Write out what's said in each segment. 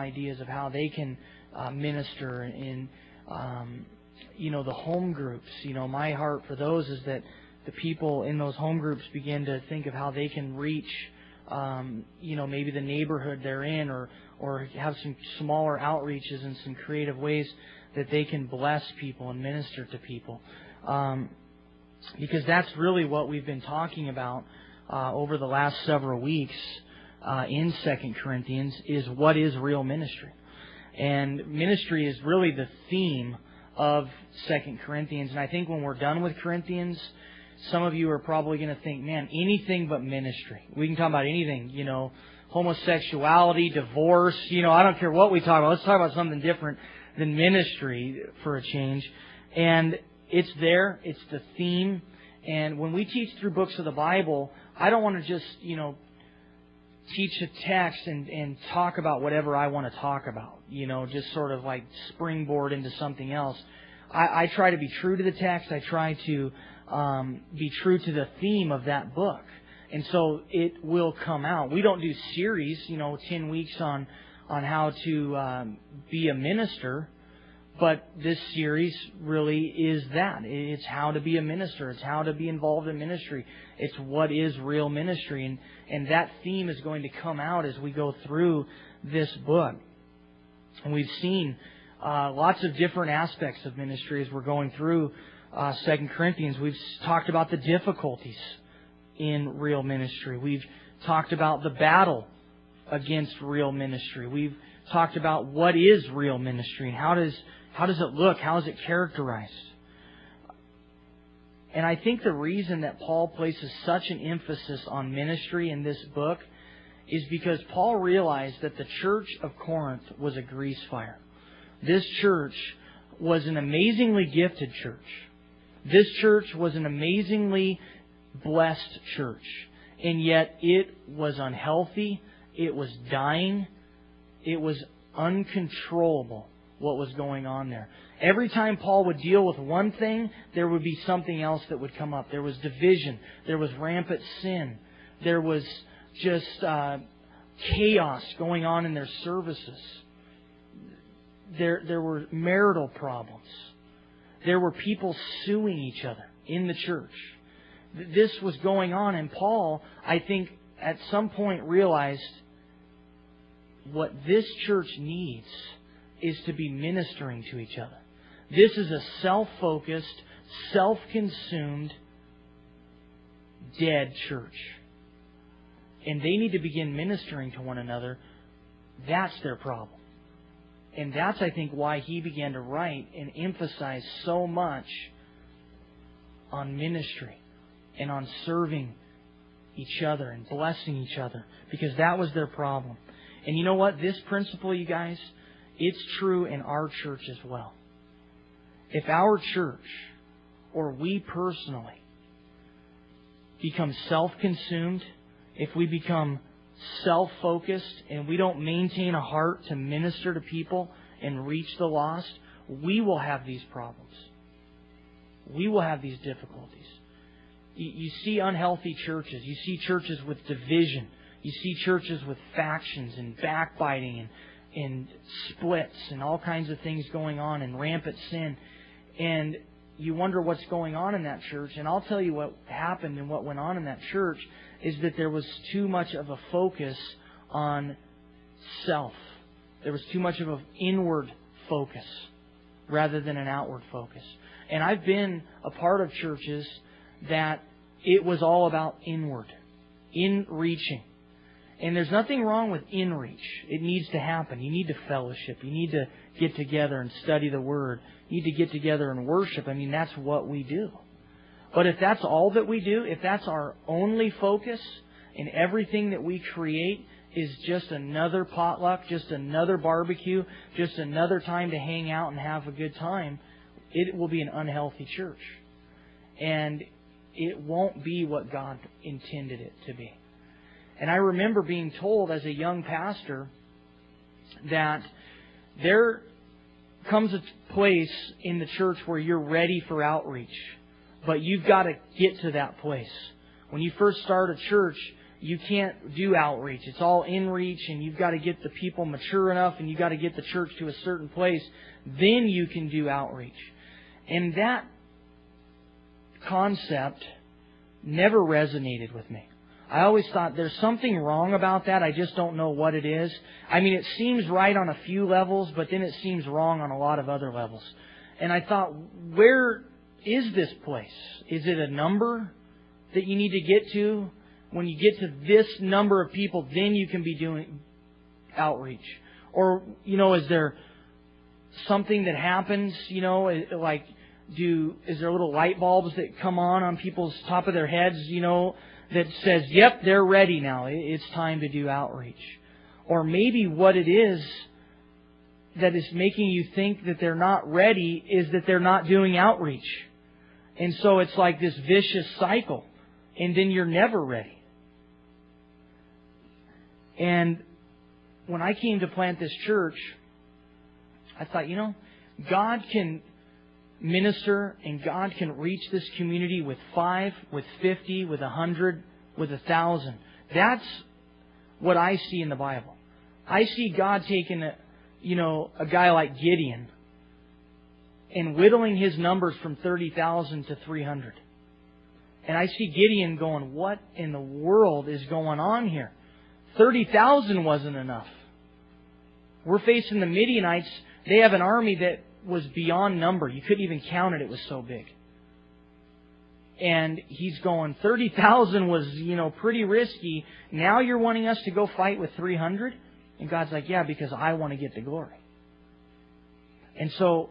ideas of how they can uh, minister in, um, you know, the home groups. You know, my heart for those is that the people in those home groups begin to think of how they can reach, um, you know, maybe the neighborhood they're in, or or have some smaller outreaches and some creative ways that they can bless people and minister to people. Um, because that's really what we've been talking about uh, over the last several weeks uh, in Second Corinthians is what is real ministry, and ministry is really the theme of Second Corinthians. And I think when we're done with Corinthians, some of you are probably going to think, man, anything but ministry. We can talk about anything, you know, homosexuality, divorce, you know, I don't care what we talk about. Let's talk about something different than ministry for a change. And it's there, it's the theme. And when we teach through books of the Bible, I don't want to just, you know, teach a text and, and talk about whatever I want to talk about, you know, just sort of like springboard into something else. I, I try to be true to the text. I try to um, be true to the theme of that book. And so it will come out. We don't do series, you know, 10 weeks on, on how to um, be a minister. But this series really is that. It's how to be a minister. It's how to be involved in ministry. It's what is real ministry. And, and that theme is going to come out as we go through this book. And we've seen uh, lots of different aspects of ministry as we're going through uh, Second Corinthians. We've talked about the difficulties in real ministry. We've talked about the battle against real ministry. We've talked about what is real ministry and how does how does it look? How is it characterized? And I think the reason that Paul places such an emphasis on ministry in this book is because Paul realized that the church of Corinth was a grease fire. This church was an amazingly gifted church. This church was an amazingly blessed church. And yet it was unhealthy. It was dying. It was uncontrollable what was going on there. Every time Paul would deal with one thing, there would be something else that would come up. There was division. There was rampant sin. There was just uh, chaos going on in their services. There, there were marital problems. There were people suing each other in the church. This was going on, and Paul, I think, at some point realized what this church needs is to be ministering to each other. This is a self focused, self consumed, dead church. And they need to begin ministering to one another. That's their problem. And that's, I think, why he began to write and emphasize so much on ministry and on serving each other and blessing each other because that was their problem. And you know what? This principle, you guys, it's true in our church as well. If our church, or we personally, become self consumed, if we become self focused and we don't maintain a heart to minister to people and reach the lost, we will have these problems. We will have these difficulties. You see unhealthy churches. You see churches with division. You see churches with factions and backbiting and and splits and all kinds of things going on and rampant sin. And you wonder what's going on in that church. And I'll tell you what happened and what went on in that church is that there was too much of a focus on self. There was too much of an inward focus rather than an outward focus. And I've been a part of churches that it was all about inward, in reaching. And there's nothing wrong with in reach. It needs to happen. You need to fellowship. You need to get together and study the Word. You need to get together and worship. I mean, that's what we do. But if that's all that we do, if that's our only focus, and everything that we create is just another potluck, just another barbecue, just another time to hang out and have a good time, it will be an unhealthy church. And it won't be what God intended it to be. And I remember being told as a young pastor that there comes a place in the church where you're ready for outreach, but you've got to get to that place. When you first start a church, you can't do outreach. It's all in reach and you've got to get the people mature enough and you've got to get the church to a certain place. Then you can do outreach. And that concept never resonated with me. I always thought there's something wrong about that. I just don't know what it is. I mean, it seems right on a few levels, but then it seems wrong on a lot of other levels. And I thought, where is this place? Is it a number that you need to get to? When you get to this number of people, then you can be doing outreach. Or, you know, is there something that happens, you know, eh, like, do, is there little light bulbs that come on on people's top of their heads, you know, that says, yep, they're ready now. It's time to do outreach. Or maybe what it is that is making you think that they're not ready is that they're not doing outreach. And so it's like this vicious cycle. And then you're never ready. And when I came to plant this church, I thought, you know, God can minister and God can reach this community with five, with 50, with a hundred, with a thousand. That's what I see in the Bible. I see God taking a, you know, a guy like Gideon and whittling his numbers from 30,000 to 300. And I see Gideon going, what in the world is going on here? 30,000 wasn't enough. We're facing the Midianites. They have an army that was beyond number. You couldn't even count it. It was so big. And he's going, 30,000 was, you know, pretty risky. Now you're wanting us to go fight with 300? And God's like, yeah, because I want to get the glory. And so,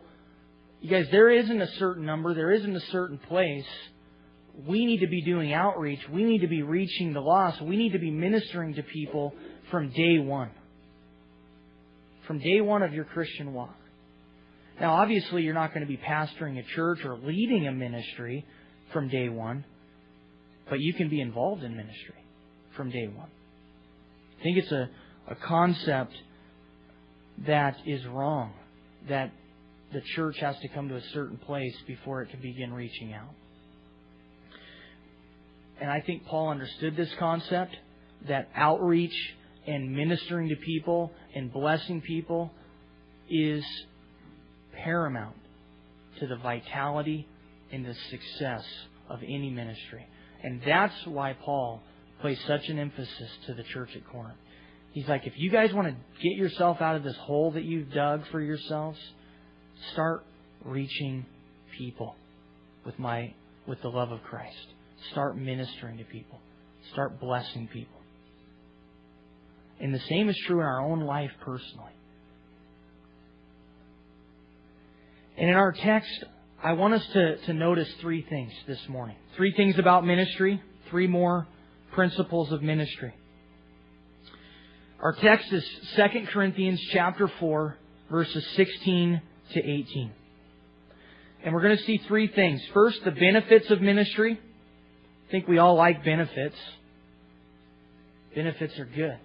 you guys, there isn't a certain number. There isn't a certain place. We need to be doing outreach. We need to be reaching the lost. We need to be ministering to people from day one. From day one of your Christian walk. Now, obviously, you're not going to be pastoring a church or leading a ministry from day one, but you can be involved in ministry from day one. I think it's a, a concept that is wrong, that the church has to come to a certain place before it can begin reaching out. And I think Paul understood this concept that outreach and ministering to people and blessing people is paramount to the vitality and the success of any ministry. And that's why Paul placed such an emphasis to the church at Corinth. He's like, if you guys want to get yourself out of this hole that you've dug for yourselves, start reaching people with my with the love of Christ. Start ministering to people. Start blessing people. And the same is true in our own life personally. And in our text, I want us to, to notice three things this morning. Three things about ministry, three more principles of ministry. Our text is 2 Corinthians chapter 4, verses 16 to 18. And we're going to see three things. First, the benefits of ministry. I think we all like benefits. Benefits are good.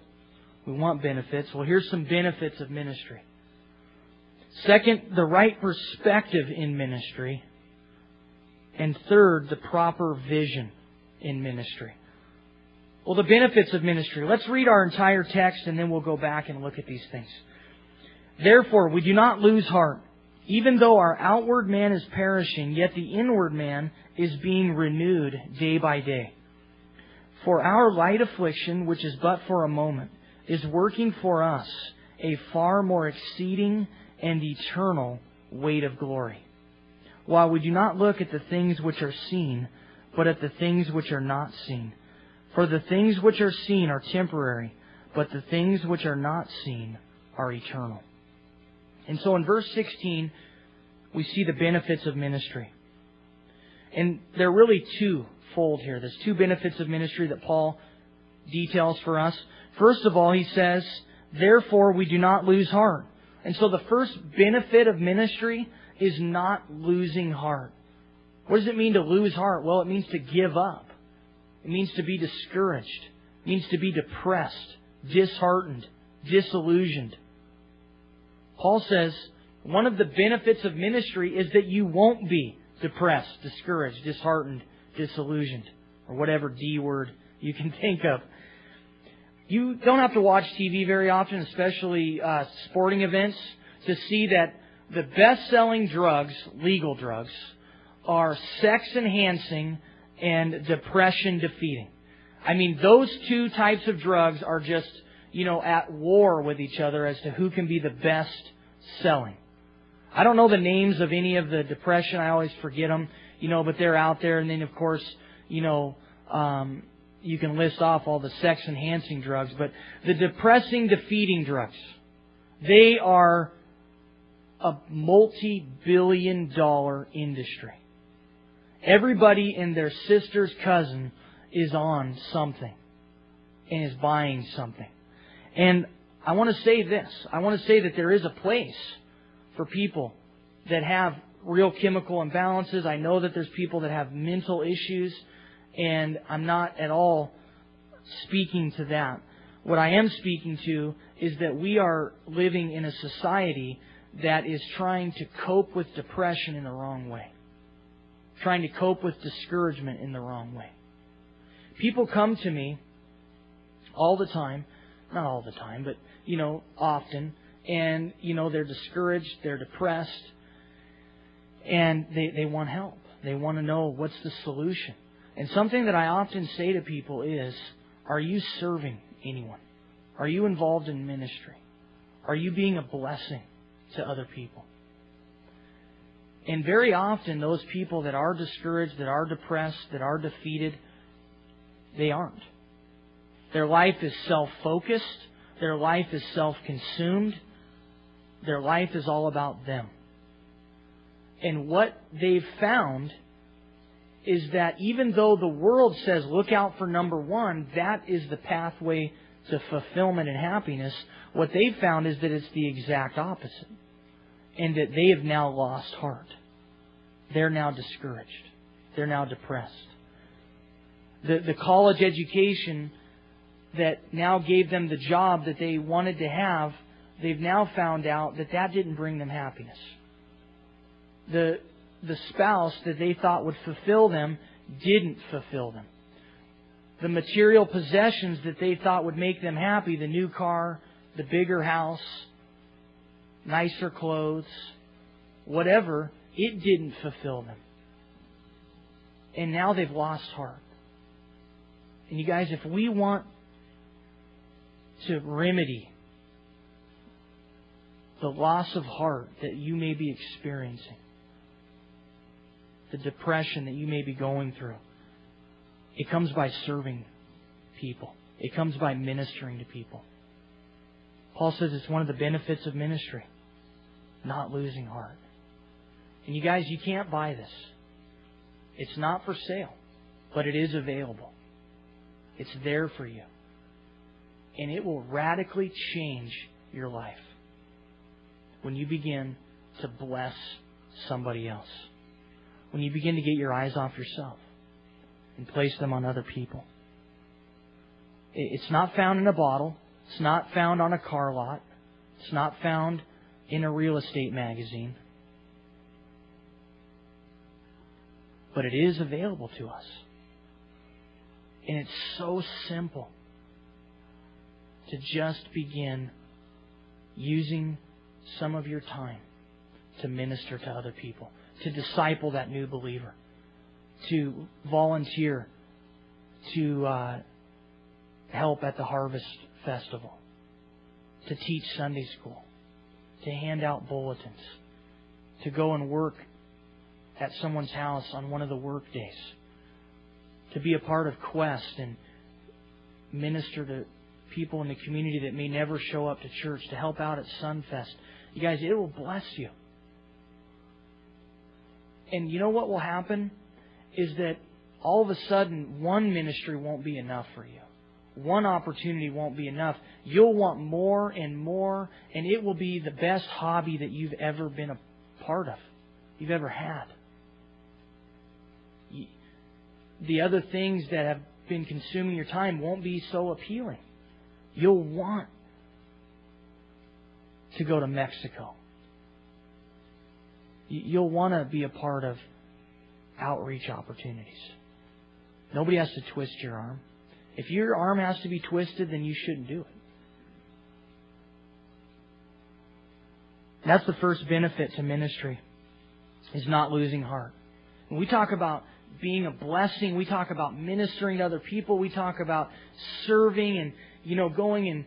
We want benefits. Well, here's some benefits of ministry. Second, the right perspective in ministry. And third, the proper vision in ministry. Well, the benefits of ministry. Let's read our entire text and then we'll go back and look at these things. Therefore, we do not lose heart. Even though our outward man is perishing, yet the inward man is being renewed day by day. For our light affliction, which is but for a moment, is working for us a far more exceeding and eternal weight of glory. While we do not look at the things which are seen, but at the things which are not seen. For the things which are seen are temporary, but the things which are not seen are eternal. And so in verse 16, we see the benefits of ministry. And there are really two fold here. There's two benefits of ministry that Paul details for us. First of all, he says, Therefore we do not lose heart. And so the first benefit of ministry is not losing heart. What does it mean to lose heart? Well, it means to give up. It means to be discouraged. It means to be depressed, disheartened, disillusioned. Paul says one of the benefits of ministry is that you won't be depressed, discouraged, disheartened, disillusioned, or whatever D word you can think of. You don't have to watch TV very often, especially uh, sporting events, to see that the best selling drugs, legal drugs, are sex enhancing and depression defeating. I mean, those two types of drugs are just, you know, at war with each other as to who can be the best selling. I don't know the names of any of the depression. I always forget them, you know, but they're out there. And then, of course, you know, um, you can list off all the sex enhancing drugs, but the depressing defeating drugs, they are a multi billion dollar industry. Everybody and their sister's cousin is on something and is buying something. And I want to say this. I want to say that there is a place for people that have real chemical imbalances. I know that there's people that have mental issues, and I'm not at all speaking to that. What I am speaking to is that we are living in a society that is trying to cope with depression in the wrong way, trying to cope with discouragement in the wrong way. People come to me all the time, not all the time, but, you know, often, and, you know, they're discouraged, they're depressed, and they, they want help. They want to know what's the solution. And something that I often say to people is, are you serving anyone? Are you involved in ministry? Are you being a blessing to other people? And very often, those people that are discouraged, that are depressed, that are defeated, they aren't. Their life is self focused, their life is self consumed, their life is all about them. And what they've found is that even though the world says, look out for number one, that is the pathway to fulfillment and happiness, what they've found is that it's the exact opposite. And that they have now lost heart. They're now discouraged. They're now depressed. The, the college education that now gave them the job that they wanted to have, they've now found out that that didn't bring them happiness. The, the spouse that they thought would fulfill them didn't fulfill them. The material possessions that they thought would make them happy, the new car, the bigger house, nicer clothes, whatever, it didn't fulfill them. And now they've lost heart. And you guys, if we want to remedy the loss of heart that you may be experiencing, the depression that you may be going through. It comes by serving people. It comes by ministering to people. Paul says it's one of the benefits of ministry, not losing heart. And you guys, you can't buy this. It's not for sale, but it is available. It's there for you. And it will radically change your life when you begin to bless somebody else when you begin to get your eyes off yourself and place them on other people. It's not found in a bottle. It's not found on a car lot. It's not found in a real estate magazine. But it is available to us. And it's so simple to just begin using some of your time to minister to other people to disciple that new believer, to volunteer, to uh, help at the Harvest Festival, to teach Sunday school, to hand out bulletins, to go and work at someone's house on one of the work days, to be a part of Quest and minister to people in the community that may never show up to church, to help out at Sunfest. You guys, it will bless you. And you know what will happen? Is that all of a sudden one ministry won't be enough for you. One opportunity won't be enough. You'll want more and more, and it will be the best hobby that you've ever been a part of, you've ever had. The other things that have been consuming your time won't be so appealing. You'll want to go to Mexico You'll want to be a part of outreach opportunities. Nobody has to twist your arm. If your arm has to be twisted, then you shouldn't do it. That's the first benefit to ministry, is not losing heart. When we talk about being a blessing, we talk about ministering to other people, we talk about serving and, you know, going and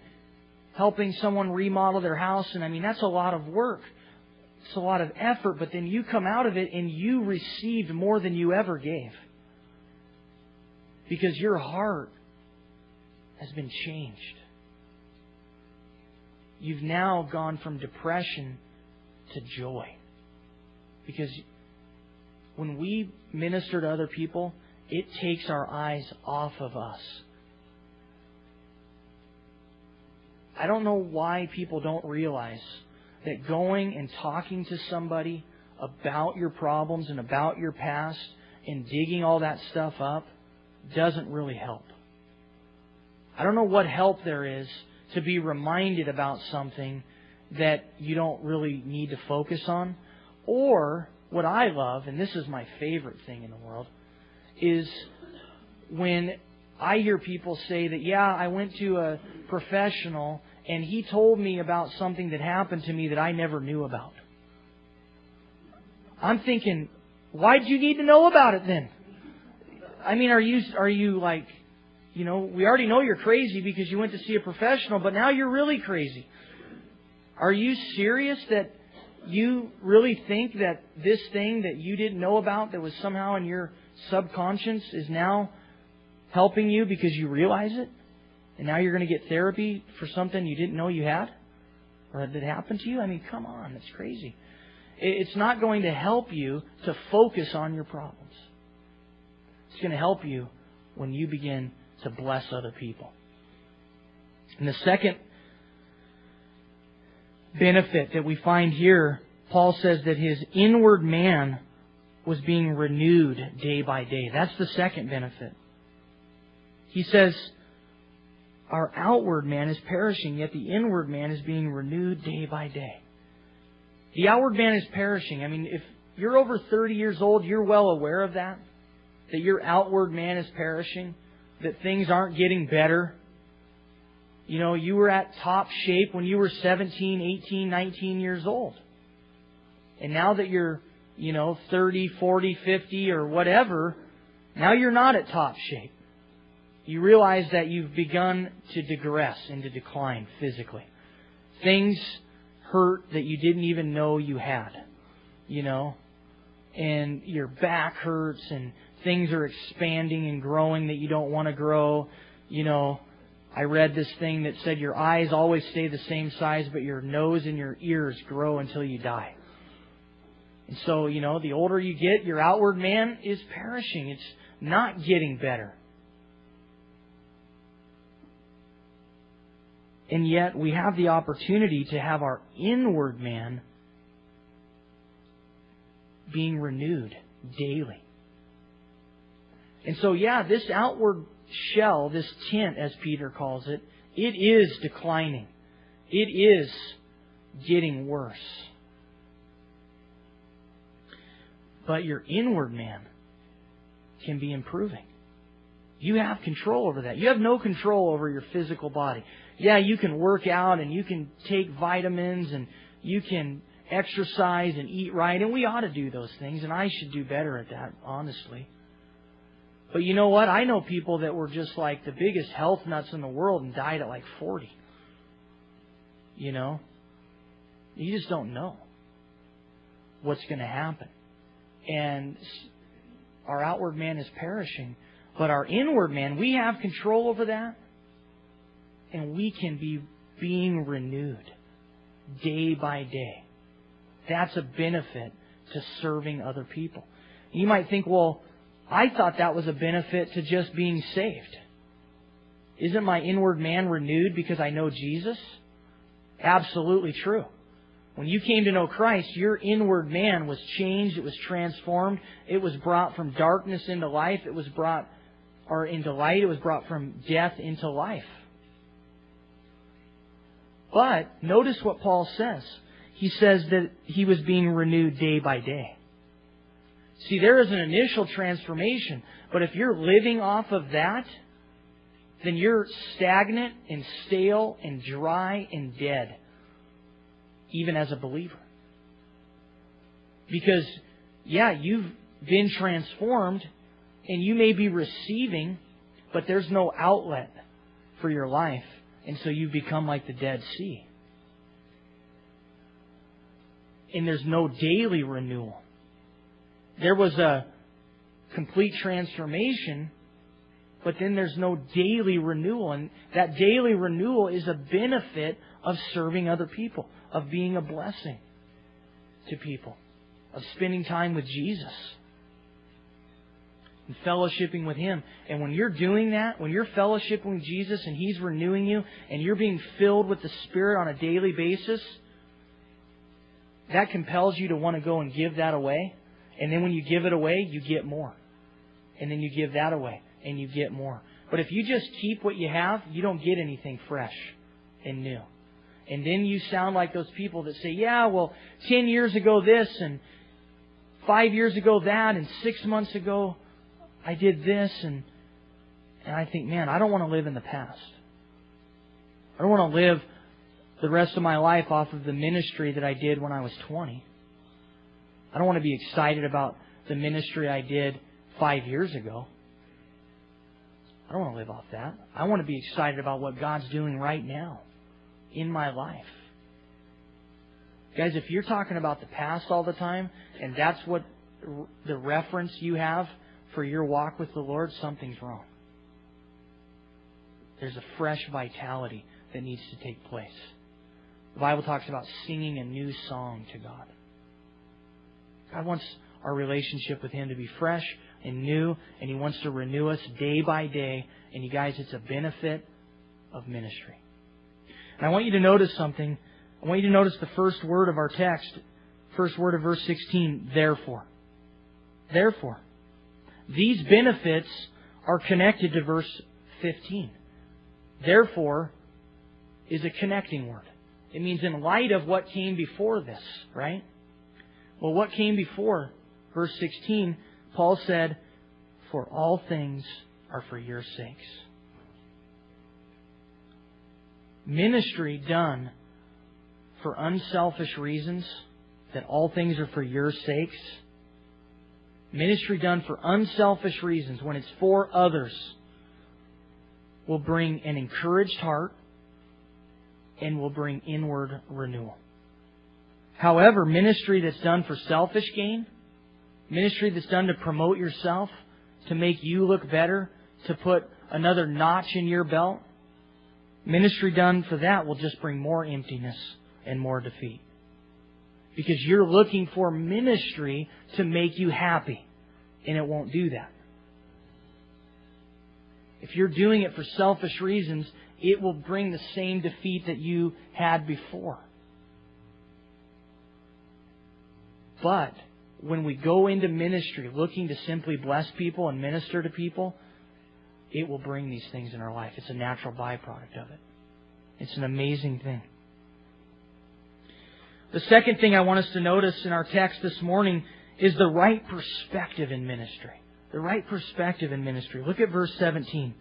helping someone remodel their house, and I mean, that's a lot of work. It's a lot of effort, but then you come out of it and you received more than you ever gave. Because your heart has been changed. You've now gone from depression to joy. Because when we minister to other people, it takes our eyes off of us. I don't know why people don't realize that going and talking to somebody about your problems and about your past and digging all that stuff up doesn't really help. I don't know what help there is to be reminded about something that you don't really need to focus on. Or what I love, and this is my favorite thing in the world, is when I hear people say that, yeah, I went to a professional and he told me about something that happened to me that I never knew about. I'm thinking, why'd you need to know about it then? I mean, are you are you like, you know, we already know you're crazy because you went to see a professional, but now you're really crazy. Are you serious that you really think that this thing that you didn't know about that was somehow in your subconscious is now helping you because you realize it? And now you're going to get therapy for something you didn't know you had? Or that happened to you? I mean, come on, it's crazy. It's not going to help you to focus on your problems. It's going to help you when you begin to bless other people. And the second benefit that we find here, Paul says that his inward man was being renewed day by day. That's the second benefit. He says, Our outward man is perishing, yet the inward man is being renewed day by day. The outward man is perishing. I mean, if you're over 30 years old, you're well aware of that. That your outward man is perishing. That things aren't getting better. You know, you were at top shape when you were 17, 18, 19 years old. And now that you're, you know, 30, 40, 50 or whatever, now you're not at top shape. You realize that you've begun to digress and to decline physically. Things hurt that you didn't even know you had, you know, and your back hurts and things are expanding and growing that you don't want to grow, you know, I read this thing that said your eyes always stay the same size, but your nose and your ears grow until you die. And so, you know, the older you get, your outward man is perishing. It's not getting better. And yet, we have the opportunity to have our inward man being renewed daily. And so, yeah, this outward shell, this tent, as Peter calls it, it is declining. It is getting worse. But your inward man can be improving. You have control over that. You have no control over your physical body. Yeah, you can work out and you can take vitamins and you can exercise and eat right, and we ought to do those things, and I should do better at that, honestly. But you know what? I know people that were just like the biggest health nuts in the world and died at like 40. You know? You just don't know what's going to happen. And our outward man is perishing, but our inward man, we have control over that. And we can be being renewed day by day. That's a benefit to serving other people. You might think, well, I thought that was a benefit to just being saved. Isn't my inward man renewed because I know Jesus? Absolutely true. When you came to know Christ, your inward man was changed, it was transformed, it was brought from darkness into life, it was brought or into light, it was brought from death into life. But notice what Paul says. He says that he was being renewed day by day. See, there is an initial transformation, but if you're living off of that, then you're stagnant and stale and dry and dead, even as a believer. Because, yeah, you've been transformed and you may be receiving, but there's no outlet for your life. And so you become like the Dead Sea. And there's no daily renewal. There was a complete transformation, but then there's no daily renewal. And that daily renewal is a benefit of serving other people, of being a blessing to people, of spending time with Jesus and fellowshipping with Him. And when you're doing that, when you're fellowshipping with Jesus and He's renewing you and you're being filled with the Spirit on a daily basis, that compels you to want to go and give that away. And then when you give it away, you get more. And then you give that away and you get more. But if you just keep what you have, you don't get anything fresh and new. And then you sound like those people that say, yeah, well, 10 years ago this and five years ago that and six months ago I did this and and I think, man, I don't want to live in the past. I don't want to live the rest of my life off of the ministry that I did when I was 20. I don't want to be excited about the ministry I did five years ago. I don't want to live off that. I want to be excited about what God's doing right now in my life. Guys, if you're talking about the past all the time and that's what the reference you have for your walk with the Lord, something's wrong. There's a fresh vitality that needs to take place. The Bible talks about singing a new song to God. God wants our relationship with Him to be fresh and new, and He wants to renew us day by day. And you guys, it's a benefit of ministry. And I want you to notice something. I want you to notice the first word of our text, first word of verse 16, therefore. Therefore. These benefits are connected to verse 15. Therefore is a connecting word. It means in light of what came before this, right? Well, what came before? Verse 16, Paul said, For all things are for your sakes. Ministry done for unselfish reasons, that all things are for your sakes. Ministry done for unselfish reasons, when it's for others, will bring an encouraged heart and will bring inward renewal. However, ministry that's done for selfish gain, ministry that's done to promote yourself, to make you look better, to put another notch in your belt, ministry done for that will just bring more emptiness and more defeat. Because you're looking for ministry to make you happy, and it won't do that. If you're doing it for selfish reasons, it will bring the same defeat that you had before. But when we go into ministry looking to simply bless people and minister to people, it will bring these things in our life. It's a natural byproduct of it. It's an amazing thing. The second thing I want us to notice in our text this morning is the right perspective in ministry. The right perspective in ministry. Look at verse 17.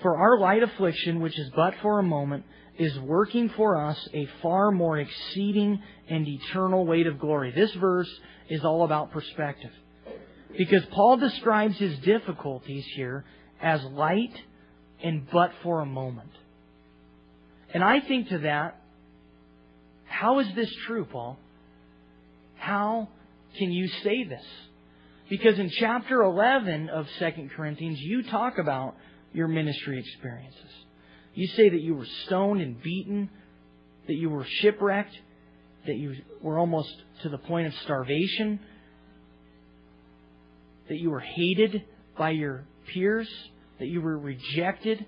For our light affliction, which is but for a moment, is working for us a far more exceeding and eternal weight of glory. This verse is all about perspective. Because Paul describes his difficulties here as light and but for a moment. And I think to that, how is this true, Paul? How can you say this? Because in chapter 11 of 2 Corinthians, you talk about your ministry experiences. You say that you were stoned and beaten, that you were shipwrecked, that you were almost to the point of starvation, that you were hated by your peers, that you were rejected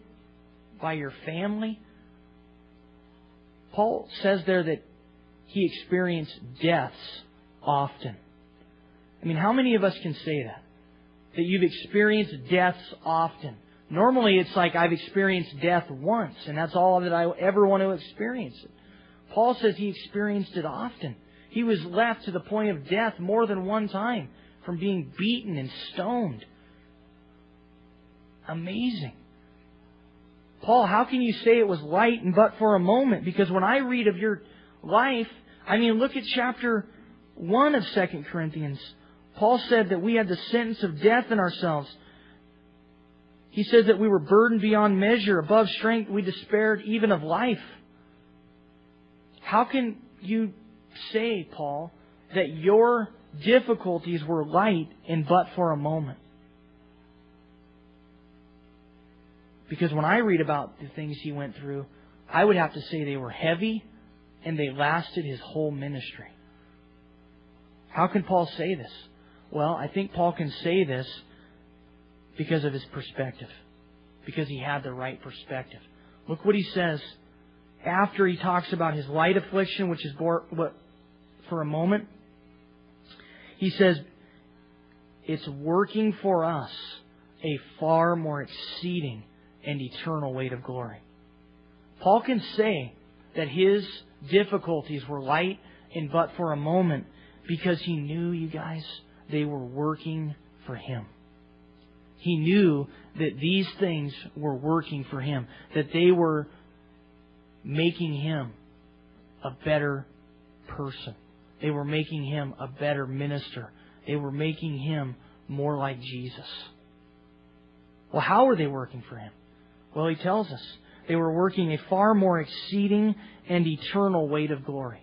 by your family. Paul says there that he experienced deaths often. I mean, how many of us can say that? That you've experienced deaths often. Normally, it's like I've experienced death once, and that's all that I ever want to experience. Paul says he experienced it often. He was left to the point of death more than one time from being beaten and stoned. Amazing. Paul, how can you say it was light and but for a moment? Because when I read of your life, I mean, look at chapter 1 of 2 Corinthians. Paul said that we had the sentence of death in ourselves. He says that we were burdened beyond measure, above strength, we despaired even of life. How can you say, Paul, that your difficulties were light and but for a moment? Because when I read about the things he went through, I would have to say they were heavy and they lasted his whole ministry. How can Paul say this? Well, I think Paul can say this because of his perspective, because he had the right perspective. Look what he says after he talks about his light affliction, which is for, for a moment. He says, It's working for us a far more exceeding and eternal weight of glory. Paul can say that his difficulties were light and but for a moment because he knew, you guys, they were working for him. He knew that these things were working for him, that they were making him a better person. They were making him a better minister. They were making him more like Jesus. Well, how were they working for him? Well, he tells us they were working a far more exceeding and eternal weight of glory.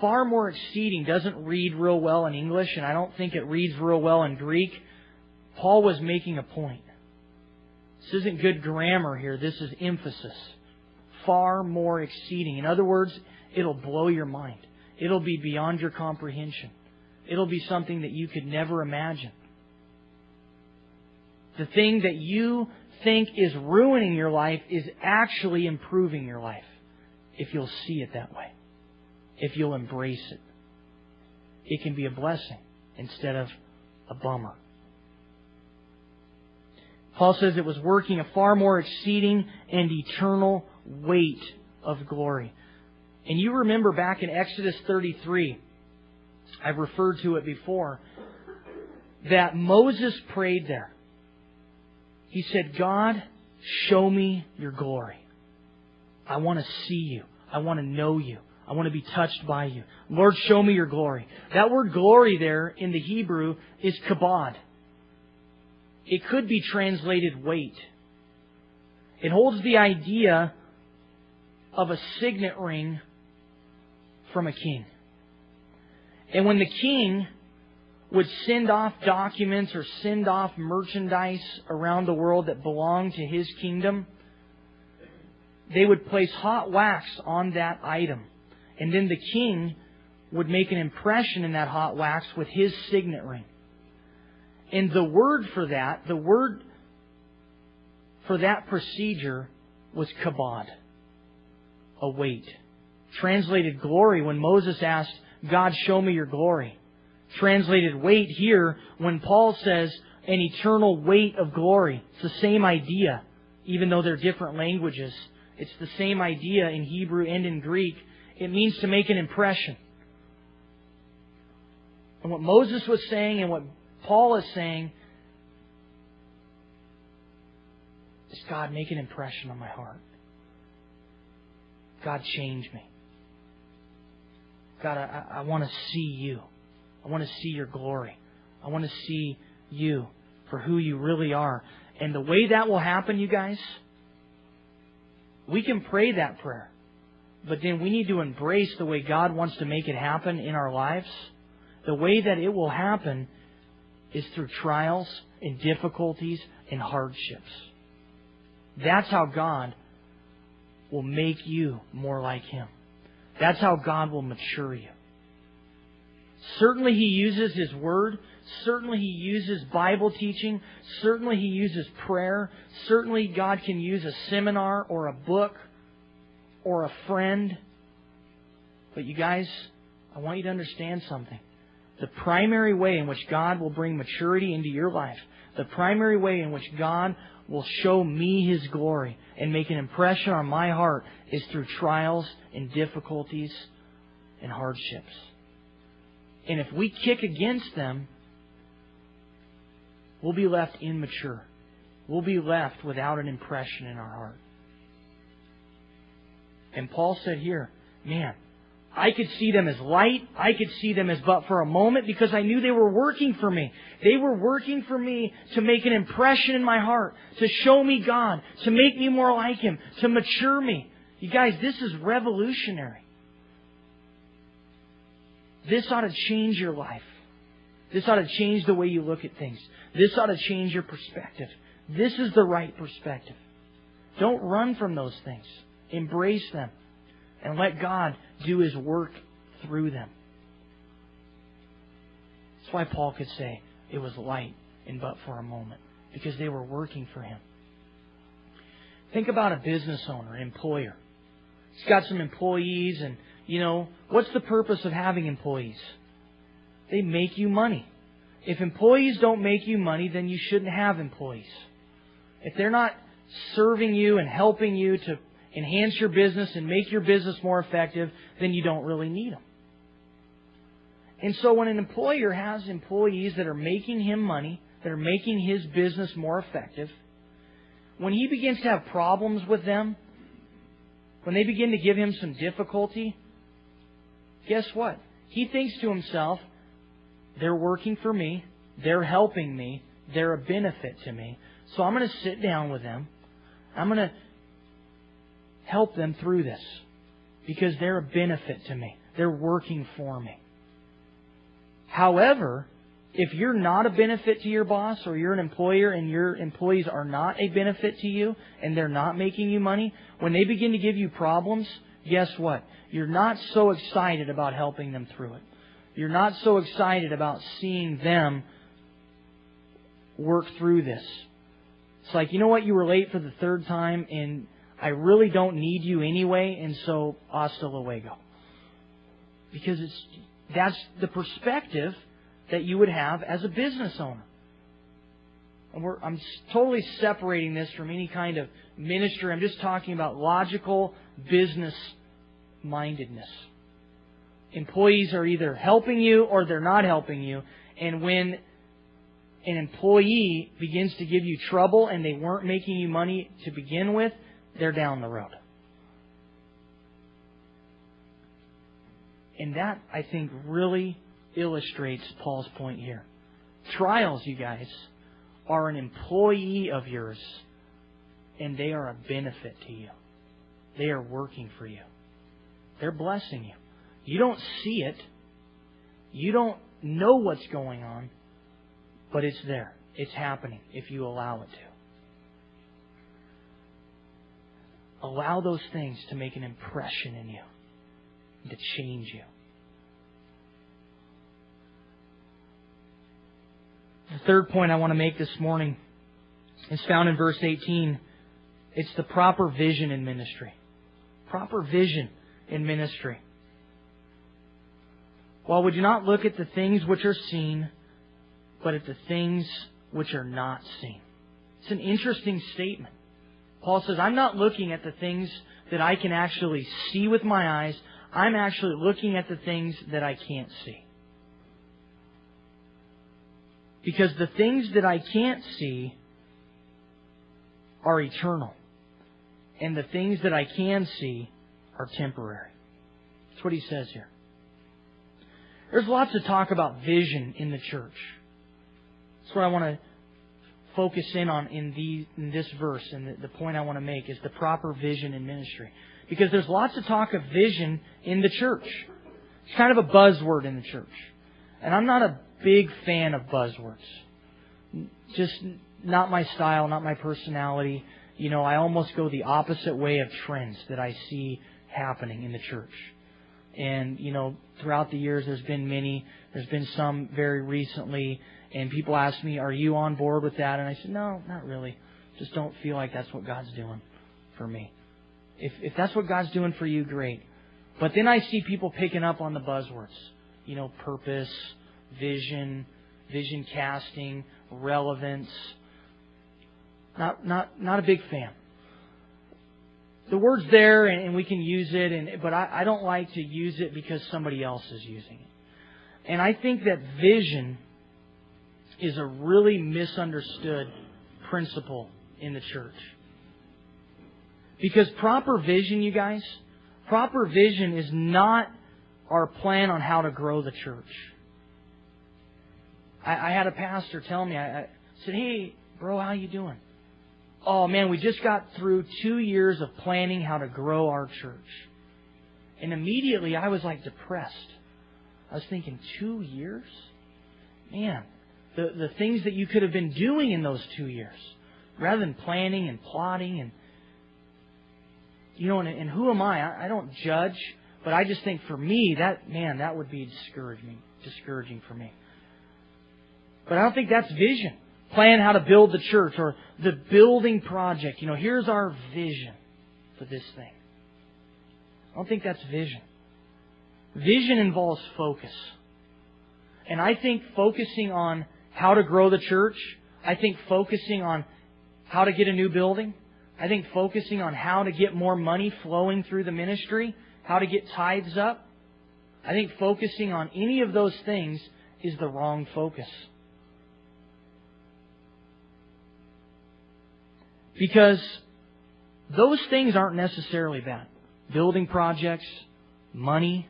Far more exceeding doesn't read real well in English, and I don't think it reads real well in Greek. Paul was making a point. This isn't good grammar here. This is emphasis. Far more exceeding. In other words, it'll blow your mind. It'll be beyond your comprehension. It'll be something that you could never imagine. The thing that you think is ruining your life is actually improving your life if you'll see it that way, if you'll embrace it. It can be a blessing instead of a bummer. Paul says it was working a far more exceeding and eternal weight of glory. And you remember back in Exodus 33, I've referred to it before, that Moses prayed there. He said, God, show me your glory. I want to see you. I want to know you. I want to be touched by you. Lord, show me your glory. That word glory there in the Hebrew is kabod. It could be translated weight. It holds the idea of a signet ring from a king. And when the king would send off documents or send off merchandise around the world that belonged to his kingdom, they would place hot wax on that item. And then the king would make an impression in that hot wax with his signet ring. And the word for that, the word for that procedure was kabod, a weight. Translated glory when Moses asked, God, show me your glory translated weight here when Paul says an eternal weight of glory. It's the same idea, even though they're different languages. It's the same idea in Hebrew and in Greek. It means to make an impression. And what Moses was saying and what Paul is saying is God, make an impression on my heart. God, change me. God, I, I want to see you. I want to see your glory. I want to see you for who you really are. And the way that will happen, you guys, we can pray that prayer. But then we need to embrace the way God wants to make it happen in our lives. The way that it will happen is through trials and difficulties and hardships. That's how God will make you more like Him. That's how God will mature you. Certainly he uses his word. Certainly he uses Bible teaching. Certainly he uses prayer. Certainly God can use a seminar or a book or a friend. But you guys, I want you to understand something. The primary way in which God will bring maturity into your life, the primary way in which God will show me His glory and make an impression on my heart is through trials and difficulties and hardships. And if we kick against them, we'll be left immature. we'll be left without an impression in our heart. And Paul said here, man, I could see them as light. I could see them as but for a moment because I knew they were working for me. They were working for me to make an impression in my heart, to show me God, to make me more like Him, to mature me. You guys, this is revolutionary. This ought to change your life. This ought to change the way you look at things. This ought to change your perspective. This is the right perspective. Don't run from those things. Embrace them and let God do His work through them. That's why Paul could say it was light and but for a moment because they were working for Him. Think about a business owner, employer. He's got some employees and, you know, what's the purpose of having employees? They make you money. If employees don't make you money, then you shouldn't have employees. If they're not serving you and helping you to enhance your business and make your business more effective, then you don't really need them. And so when an employer has employees that are making him money, that are making his business more effective, when he begins to have problems with them, when they begin to give him some difficulty, guess what? He thinks to himself, they're working for me, they're helping me, they're a benefit to me. So I'm going to sit down with them. I'm going to help them through this because they're a benefit to me. They're working for me. However, if you're not a benefit to your boss or you're an employer and your employees are not a benefit to you and they're not making you money, when they begin to give you problems, guess what? You're not so excited about helping them through it. You're not so excited about seeing them work through this. It's like, you know what, you were late for the third time and I really don't need you anyway, and so hasta luego. Because it's that's the perspective that you would have as a business owner. I'm totally separating this from any kind of ministry. I'm just talking about logical business mindedness. Employees are either helping you or they're not helping you. And when an employee begins to give you trouble and they weren't making you money to begin with, they're down the road. And that, I think, really illustrates Paul's point here. Trials, you guys, are an employee of yours, and they are a benefit to you. They are working for you. They're blessing you. You don't see it. You don't know what's going on, but it's there. It's happening if you allow it to. Allow those things to make an impression in you, to change you. The third point I want to make this morning is found in verse 18. It's the proper vision in ministry. Proper vision in ministry. While we do not look at the things which are seen, but at the things which are not seen. It's an interesting statement. Paul says, I'm not looking at the things that I can actually see with my eyes. I'm actually looking at the things that I can't see. Because the things that I can't see are eternal. And the things that I can see are temporary. That's what he says here. There's lots of talk about vision in the church. That's what I want to focus in on in, in this verse, and the, the point I want to make is the proper vision in ministry. Because there's lots of talk of vision in the church. It's kind of a buzzword in the church. And I'm not a big fan of buzzwords. Just not my style, not my personality. You know, I almost go the opposite way of trends that I see happening in the church. And, you know, throughout the years, there's been many. There's been some very recently and people ask me, Are you on board with that? And I said, No, not really. Just don't feel like that's what God's doing for me. If, if that's what God's doing for you, great. But then I see people picking up on the buzzwords. You know, purpose, vision, vision casting, relevance. Not, not, not a big fan. The word's there and, we can use it, and, but I, I don't like to use it because somebody else is using it. And I think that vision is a really misunderstood principle in the church. Because proper vision, you guys, proper vision is not our plan on how to grow the church. I, I had a pastor tell me, I, I said, hey, bro, how you doing? Oh man, we just got through two years of planning how to grow our church. And immediately I was like depressed. I was thinking, two years? Man, the, the things that you could have been doing in those two years, rather than planning and plotting and you know, and, and who am I? I? I don't judge, but I just think for me that man that would be discouraging, discouraging for me. But I don't think that's vision. Plan how to build the church or the building project. You know, here's our vision for this thing. I don't think that's vision. Vision involves focus. And I think focusing on how to grow the church, I think focusing on how to get a new building, I think focusing on how to get more money flowing through the ministry, how to get tithes up, I think focusing on any of those things is the wrong focus. Because those things aren't necessarily bad. Building projects, money,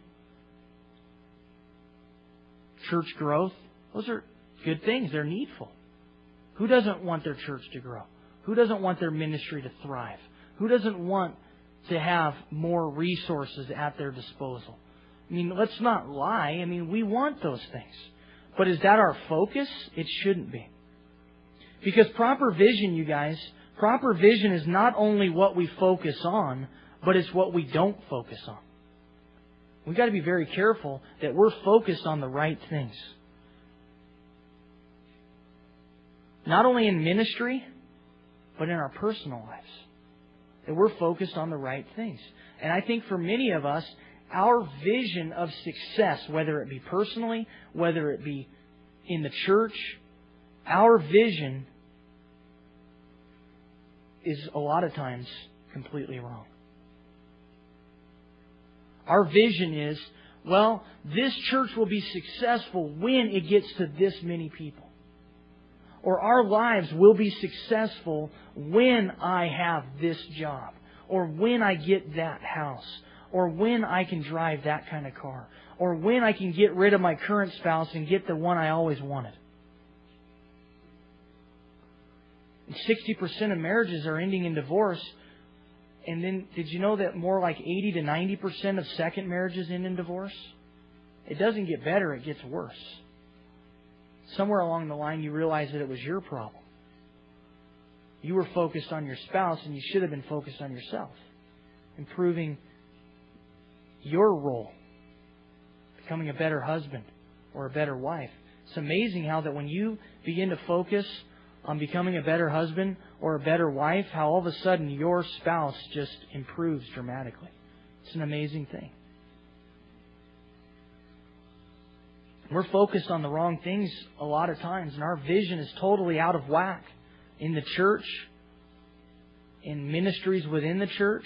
church growth, those are good things. They're needful. Who doesn't want their church to grow? Who doesn't want their ministry to thrive? Who doesn't want to have more resources at their disposal? I mean, let's not lie. I mean, we want those things. But is that our focus? It shouldn't be. Because proper vision, you guys, Proper vision is not only what we focus on, but it's what we don't focus on. We've got to be very careful that we're focused on the right things. Not only in ministry, but in our personal lives. That we're focused on the right things. And I think for many of us, our vision of success, whether it be personally, whether it be in the church, our vision is a lot of times completely wrong. Our vision is, well, this church will be successful when it gets to this many people. Or our lives will be successful when I have this job. Or when I get that house. Or when I can drive that kind of car. Or when I can get rid of my current spouse and get the one I always wanted. 60% of marriages are ending in divorce. And then, did you know that more like 80 to 90% of second marriages end in divorce? It doesn't get better, it gets worse. Somewhere along the line, you realize that it was your problem. You were focused on your spouse, and you should have been focused on yourself, improving your role, becoming a better husband or a better wife. It's amazing how that when you begin to focus on becoming a better husband or a better wife, how all of a sudden your spouse just improves dramatically. It's an amazing thing. We're focused on the wrong things a lot of times, and our vision is totally out of whack in the church, in ministries within the church.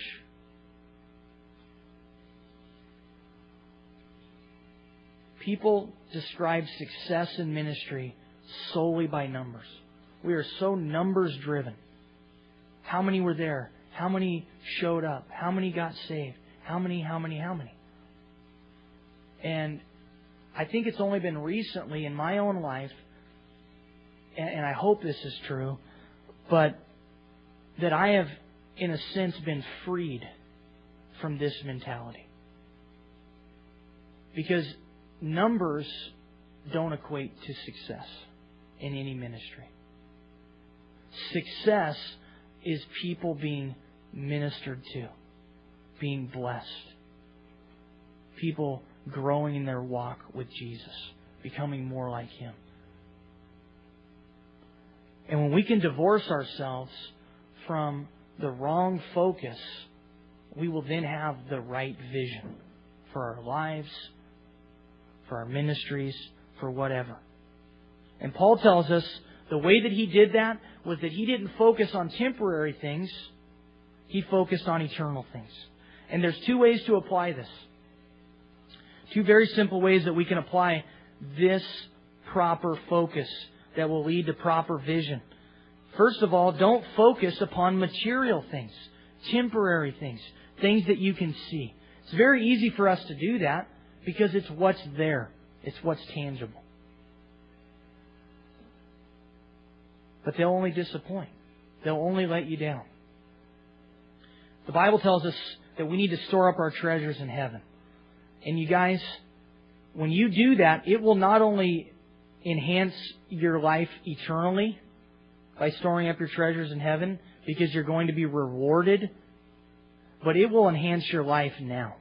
People describe success in ministry solely by numbers. We are so numbers driven. How many were there? How many showed up? How many got saved? How many, how many, how many? And I think it's only been recently in my own life, and I hope this is true, but that I have, in a sense, been freed from this mentality. Because numbers don't equate to success in any ministry. Success is people being ministered to, being blessed, people growing in their walk with Jesus, becoming more like Him. And when we can divorce ourselves from the wrong focus, we will then have the right vision for our lives, for our ministries, for whatever. And Paul tells us the way that he did that was that he didn't focus on temporary things, he focused on eternal things. And there's two ways to apply this. Two very simple ways that we can apply this proper focus that will lead to proper vision. First of all, don't focus upon material things, temporary things, things that you can see. It's very easy for us to do that because it's what's there. It's what's tangible. But they'll only disappoint. They'll only let you down. The Bible tells us that we need to store up our treasures in heaven. And you guys, when you do that, it will not only enhance your life eternally by storing up your treasures in heaven because you're going to be rewarded, but it will enhance your life now.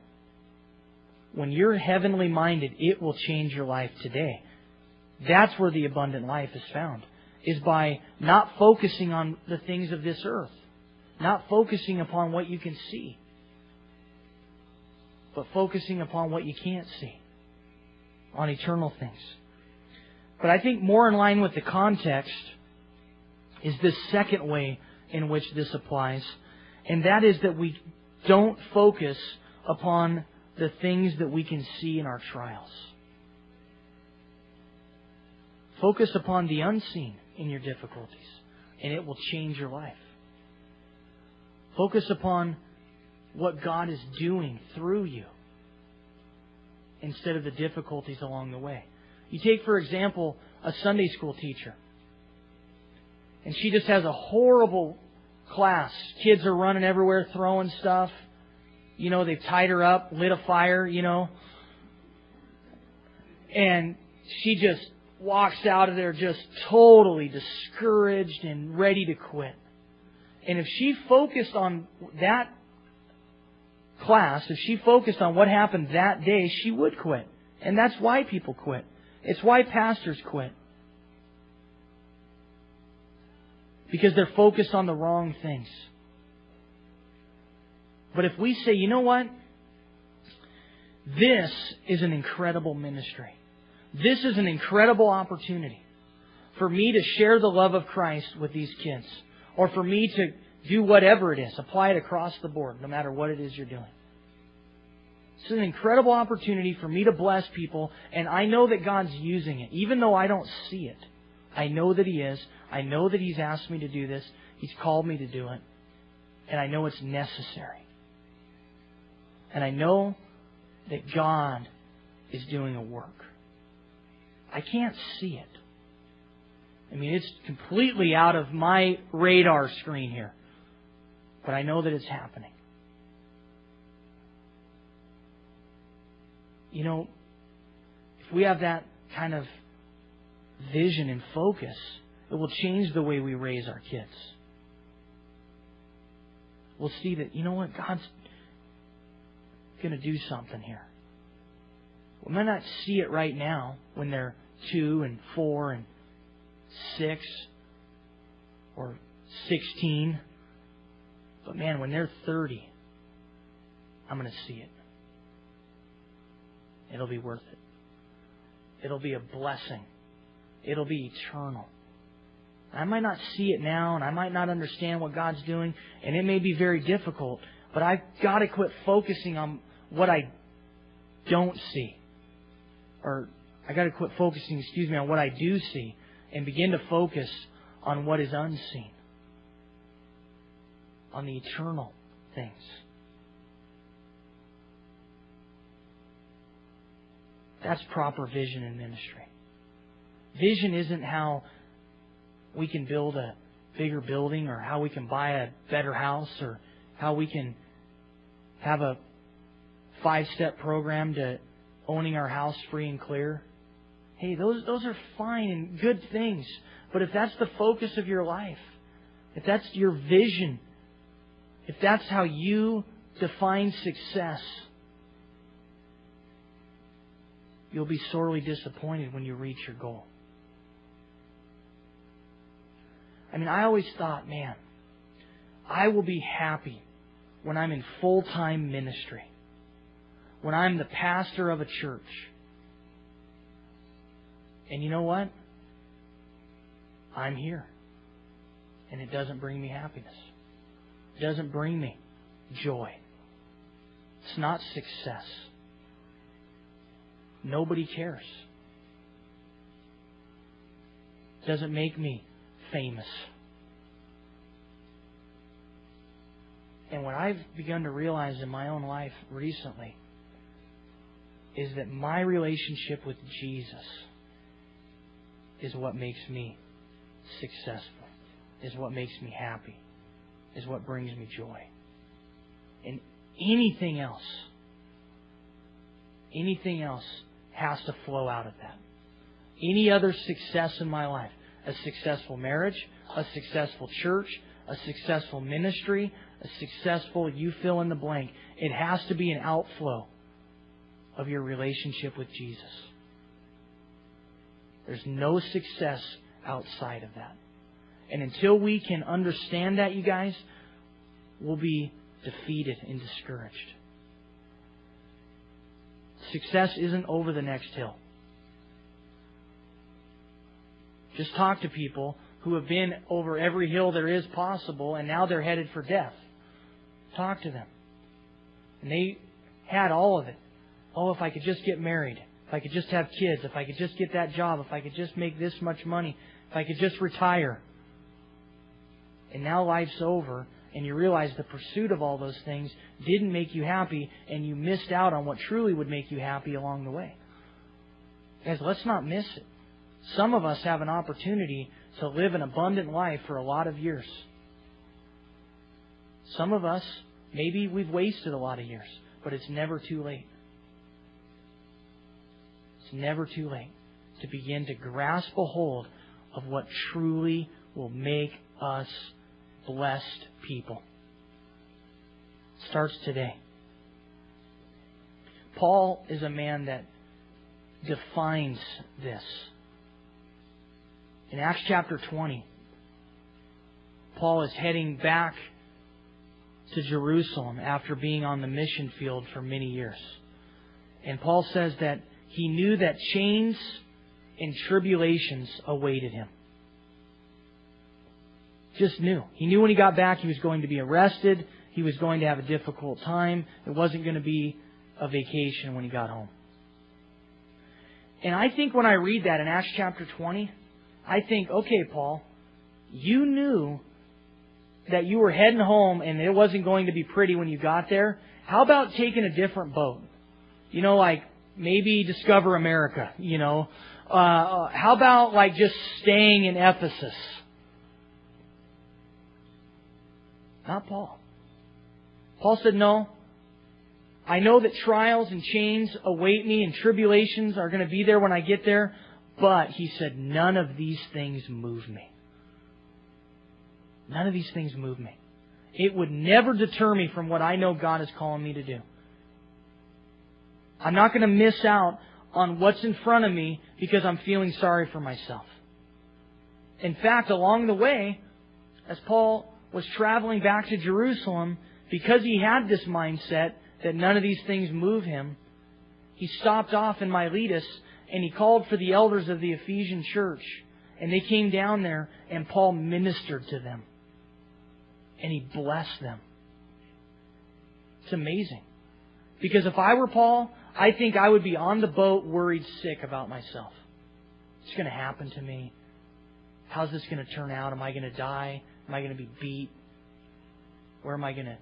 When you're heavenly minded, it will change your life today. That's where the abundant life is found, is by not focusing on the things of this earth, not focusing upon what you can see, but focusing upon what you can't see, on eternal things. But I think more in line with the context is this second way in which this applies, and that is that we don't focus upon the things that we can see in our trials. Focus upon the unseen in your difficulties, and it will change your life. Focus upon what God is doing through you instead of the difficulties along the way. You take, for example, a Sunday school teacher, and she just has a horrible class. Kids are running everywhere, throwing stuff. You know, they've tied her up, lit a fire, you know. And she just walks out of there just totally discouraged and ready to quit. And if she focused on that class, if she focused on what happened that day, she would quit. And that's why people quit. It's why pastors quit. Because they're focused on the wrong things. But if we say, you know what? This is an incredible ministry. This is an incredible opportunity for me to share the love of Christ with these kids. Or for me to do whatever it is. Apply it across the board, no matter what it is you're doing. It's an incredible opportunity for me to bless people, and I know that God's using it, even though I don't see it. I know that He is. I know that He's asked me to do this. He's called me to do it. And I know it's necessary. And I know that God is doing a work. I can't see it. I mean, it's completely out of my radar screen here. But I know that it's happening. You know, if we have that kind of vision and focus, it will change the way we raise our kids. We'll see that, you know what, God's going to do something here. We might not see it right now when they're two and four and six or 16. But man, when they're 30, I'm going to see it. It'll be worth it. It'll be a blessing. It'll be eternal. I might not see it now, and I might not understand what God's doing, and it may be very difficult, but I've got to quit focusing on what I don't see. Or I got to quit focusing, excuse me, on what I do see and begin to focus on what is unseen, on the eternal things. That's proper vision in ministry. Vision isn't how we can build a bigger building or how we can buy a better house or how we can have a five step program to owning our house free and clear. Hey, those those are fine and good things. But if that's the focus of your life, if that's your vision, if that's how you define success, you'll be sorely disappointed when you reach your goal. I mean, I always thought, man, I will be happy when I'm in full time ministry, when I'm the pastor of a church. And you know what? I'm here. And it doesn't bring me happiness doesn't bring me joy. It's not success. Nobody cares. Doesn't make me famous. And what I've begun to realize in my own life recently is that my relationship with Jesus is what makes me successful, is what makes me happy is what brings me joy. And anything else, anything else has to flow out of that. Any other success in my life, a successful marriage, a successful church, a successful ministry, a successful you fill in the blank, it has to be an outflow of your relationship with Jesus. There's no success outside of that. And until we can understand that, you guys, we'll be defeated and discouraged. Success isn't over the next hill. Just talk to people who have been over every hill there is possible and now they're headed for death. Talk to them. And they had all of it. Oh, if I could just get married. If I could just have kids. If I could just get that job. If I could just make this much money. If I could just retire. And now life's over and you realize the pursuit of all those things didn't make you happy and you missed out on what truly would make you happy along the way. Guys, let's not miss it. Some of us have an opportunity to live an abundant life for a lot of years. Some of us, maybe we've wasted a lot of years, but it's never too late. It's never too late to begin to grasp a hold of what truly will make us blessed people. Starts today. Paul is a man that defines this. In Acts chapter 20, Paul is heading back to Jerusalem after being on the mission field for many years. And Paul says that he knew that chains and tribulations awaited him. Just knew. He knew when he got back he was going to be arrested. He was going to have a difficult time. It wasn't going to be a vacation when he got home. And I think when I read that in Acts chapter 20, I think, okay, Paul, you knew that you were heading home and it wasn't going to be pretty when you got there. How about taking a different boat? You know, like maybe discover America, you know. Uh, uh how about like just staying in Ephesus? Not Paul. Paul said, No. I know that trials and chains await me and tribulations are going to be there when I get there, but he said, none of these things move me. None of these things move me. It would never deter me from what I know God is calling me to do. I'm not going to miss out on what's in front of me because I'm feeling sorry for myself. In fact, along the way, as Paul was traveling back to Jerusalem, because he had this mindset that none of these things move him, he stopped off in Miletus and he called for the elders of the Ephesian church. And they came down there and Paul ministered to them. And he blessed them. It's amazing. Because if I were Paul, I think I would be on the boat worried sick about myself. It's going to happen to me. How's this going to turn out? Am I going to die? Am I going to be beat? Where am I going to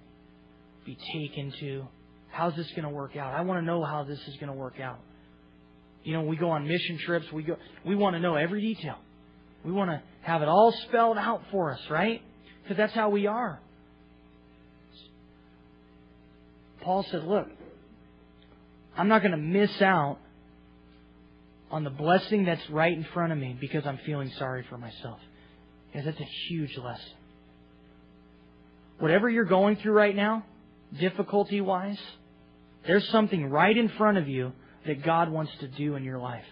be taken to? How's this going to work out? I want to know how this is going to work out. You know, we go on mission trips, we go we want to know every detail. We want to have it all spelled out for us, right? Because that's how we are. Paul said, "Look, I'm not going to miss out on the blessing that's right in front of me because I'm feeling sorry for myself." Because that's a huge lesson. Whatever you're going through right now, difficulty wise, there's something right in front of you that God wants to do in your life.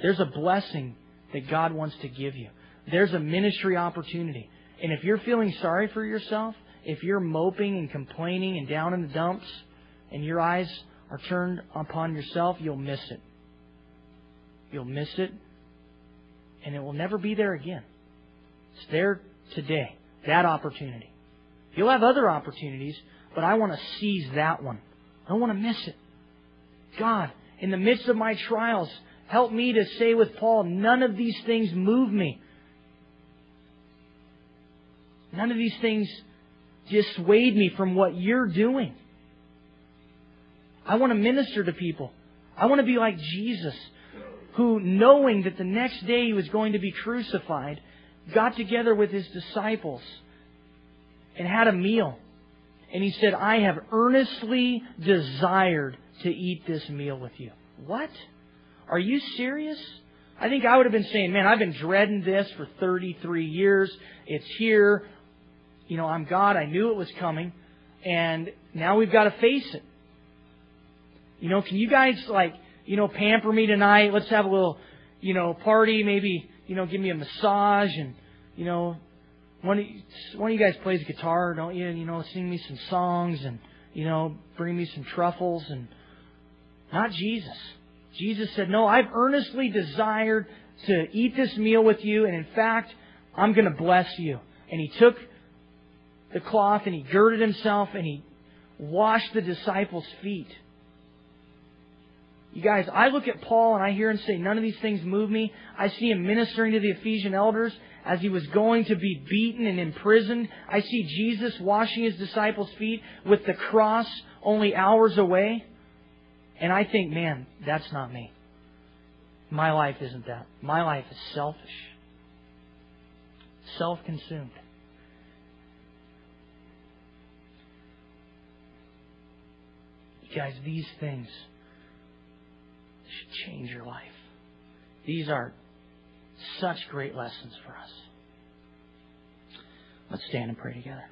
There's a blessing that God wants to give you. There's a ministry opportunity. And if you're feeling sorry for yourself, if you're moping and complaining and down in the dumps, and your eyes are turned upon yourself, you'll miss it. You'll miss it, and it will never be there again. It's there today, that opportunity. You'll have other opportunities, but I want to seize that one. I don't want to miss it. God, in the midst of my trials, help me to say with Paul, none of these things move me. None of these things dissuade me from what you're doing. I want to minister to people. I want to be like Jesus, who, knowing that the next day he was going to be crucified, got together with his disciples and had a meal. And he said, I have earnestly desired to eat this meal with you. What? Are you serious? I think I would have been saying, man, I've been dreading this for 33 years. It's here. You know, I'm God. I knew it was coming. And now we've got to face it. You know, can you guys, like, you know, pamper me tonight? Let's have a little, you know, party. Maybe, you know, give me a massage and, you know, one of, you, guys plays guitar, don't you? You know, sing me some songs and, you know, bring me some truffles and not Jesus. Jesus said, No, I've earnestly desired to eat this meal with you, and in fact, I'm going to bless you. And he took the cloth and he girded himself and he washed the disciples' feet. You guys, I look at Paul and I hear him say, None of these things move me. I see him ministering to the Ephesian elders as he was going to be beaten and imprisoned. I see Jesus washing his disciples' feet with the cross only hours away. And I think, man, that's not me. My life isn't that. My life is selfish, self consumed. Guys, these things should change your life. These are such great lessons for us. Let's stand and pray together.